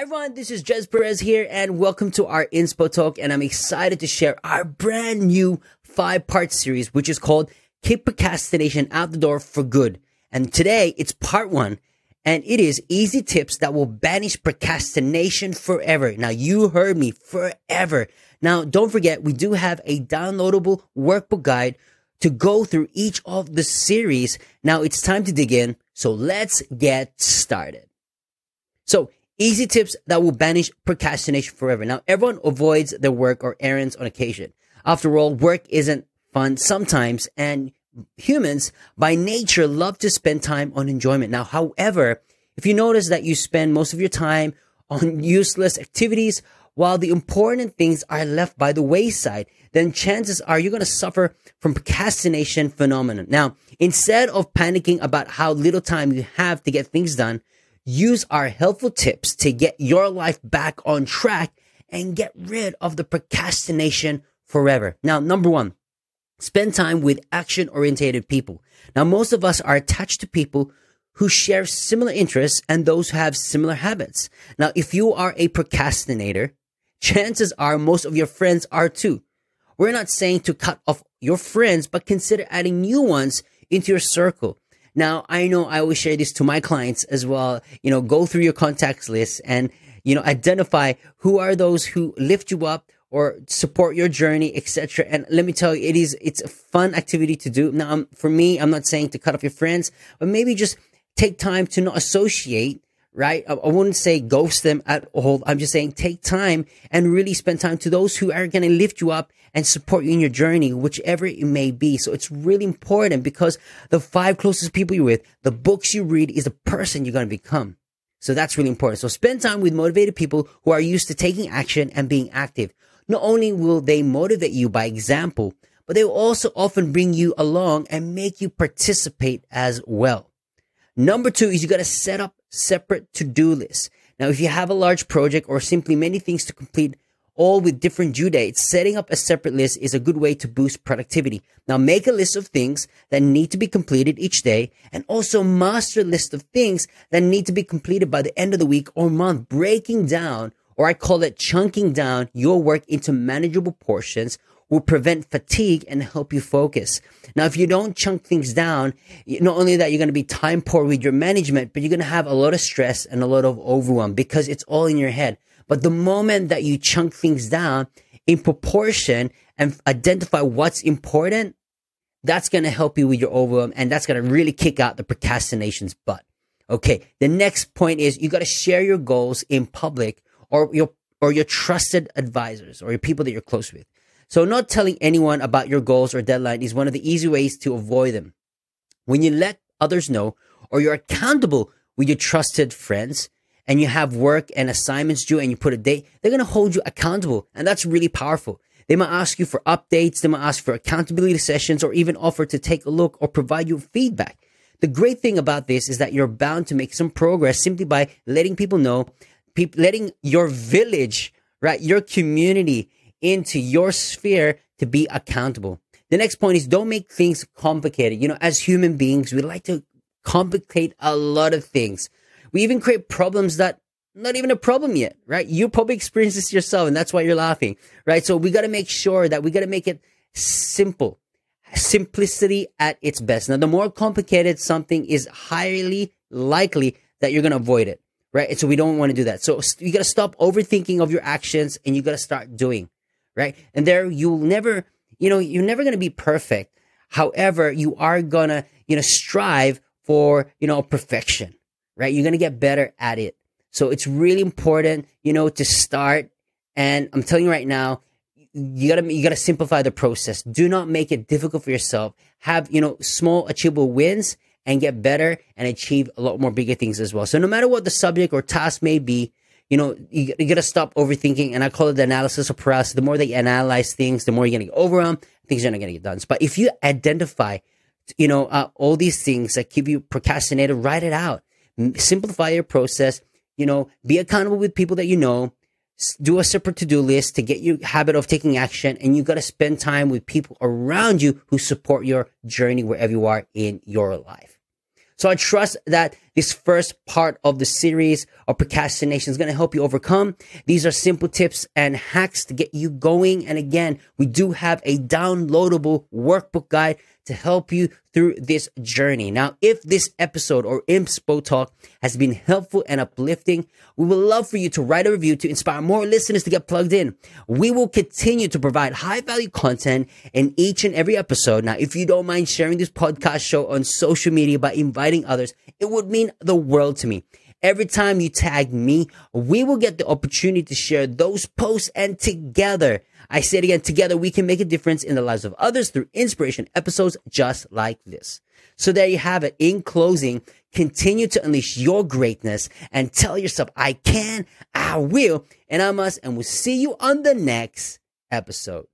everyone, this is Jez Perez here and welcome to our Inspo Talk and I'm excited to share our brand new five part series which is called Kick Procrastination Out the Door for Good. And today it's part one and it is easy tips that will banish procrastination forever. Now you heard me forever. Now don't forget we do have a downloadable workbook guide to go through each of the series. Now it's time to dig in. So let's get started. So Easy tips that will banish procrastination forever. Now, everyone avoids their work or errands on occasion. After all, work isn't fun sometimes and humans by nature love to spend time on enjoyment. Now, however, if you notice that you spend most of your time on useless activities while the important things are left by the wayside, then chances are you're going to suffer from procrastination phenomenon. Now, instead of panicking about how little time you have to get things done, use our helpful tips to get your life back on track and get rid of the procrastination forever. Now, number one, spend time with action oriented people. Now, most of us are attached to people who share similar interests and those who have similar habits. Now, if you are a procrastinator, chances are most of your friends are too. We're not saying to cut off your friends, but consider adding new ones into your circle. Now, I know I always share this to my clients as well. You know, go through your contacts list and, you know, identify who are those who lift you up or support your journey, etc. And let me tell you, it is, it's a fun activity to do. Now, for me, I'm not saying to cut off your friends, but maybe just take time to not associate right? I, wouldn't say ghost them at all. I'm just saying take time and really spend time to those who are going to lift you up and support you in your journey, whichever it may be. So it's really important because the five closest people you're with, the books you read is the person you're going to become. So that's really important. So spend time with motivated people who are used to taking action and being active. Not only will they motivate you by example, but they will also often bring you along and make you participate as well. Number two is you got to set up separate to-do lists. Now, if you have a large project or simply many things to complete, all with different due dates, setting up a separate list is a good way to boost productivity. Now, make a list of things that need to be completed each day and also master list of things that need to be completed by the end of the week or month, breaking down, or I call it chunking down your work into manageable portions will prevent fatigue and help you focus. Now, if you don't chunk things down, not only that you're going to be time poor with your management, but you're going to have a lot of stress and a lot of overwhelm because it's all in your head. But the moment that you chunk things down in proportion and identify what's important, that's going to help you with your overwhelm and that's going to really kick out the procrastination's butt. Okay. The next point is you got to share your goals in public or your, or your trusted advisors or your people that you're close with. So not telling anyone about your goals or deadline is one of the easy ways to avoid them. When you let others know or you're accountable with your trusted friends and you have work and assignments due and you put a date, they're going to hold you accountable. And that's really powerful. They might ask you for updates. They might ask for accountability sessions or even offer to take a look or provide you feedback. The great thing about this is that you're bound to make some progress simply by letting people know, letting your village, right? Your community into your sphere to be accountable. The next point is don't make things complicated. You know, as human beings, we like to complicate a lot of things. We even create problems that not even a problem yet, right? You probably experienced this yourself and that's why you're laughing, right? So we got to make sure that we got to make it simple. Simplicity at its best. Now, the more complicated something is highly likely that you're going to avoid it, right? And so we don't want to do that. So you got to stop overthinking of your actions and you got to start doing right? And there you'll never, you know, you're never going to be perfect. However, you are going to, you know, strive for, you know, perfection, right? You're going to get better at it. So it's really important, you know, to start. And I'm telling you right now, you gotta, you gotta simplify the process. Do not make it difficult for yourself. Have, you know, small achievable wins and get better and achieve a lot more bigger things as well. So no matter what the subject or task may be, you know, you, you got to stop overthinking. And I call it the analysis of paralysis. The more that you analyze things, the more you're to get over overwhelmed. Things are not to get done. But if you identify, you know, uh, all these things that keep you procrastinated, write it out. Simplify your process. You know, be accountable with people that you know. Do a separate to-do list to get your habit of taking action. And you got to spend time with people around you who support your journey wherever you are in your life. So I trust that this first part of the series of procrastination is going to help you overcome. These are simple tips and hacks to get you going. And again, we do have a downloadable workbook guide to help you through this journey. Now, if this episode or Inspo Talk has been helpful and uplifting, we would love for you to write a review to inspire more listeners to get plugged in. We will continue to provide high value content in each and every episode. Now, if you don't mind sharing this podcast show on social media by inviting others, it would mean the world to me. Every time you tag me, we will get the opportunity to share those posts and together I say it again, together we can make a difference in the lives of others through inspiration episodes just like this. So there you have it. In closing, continue to unleash your greatness and tell yourself, I can, I will, and I must, and we'll see you on the next episode.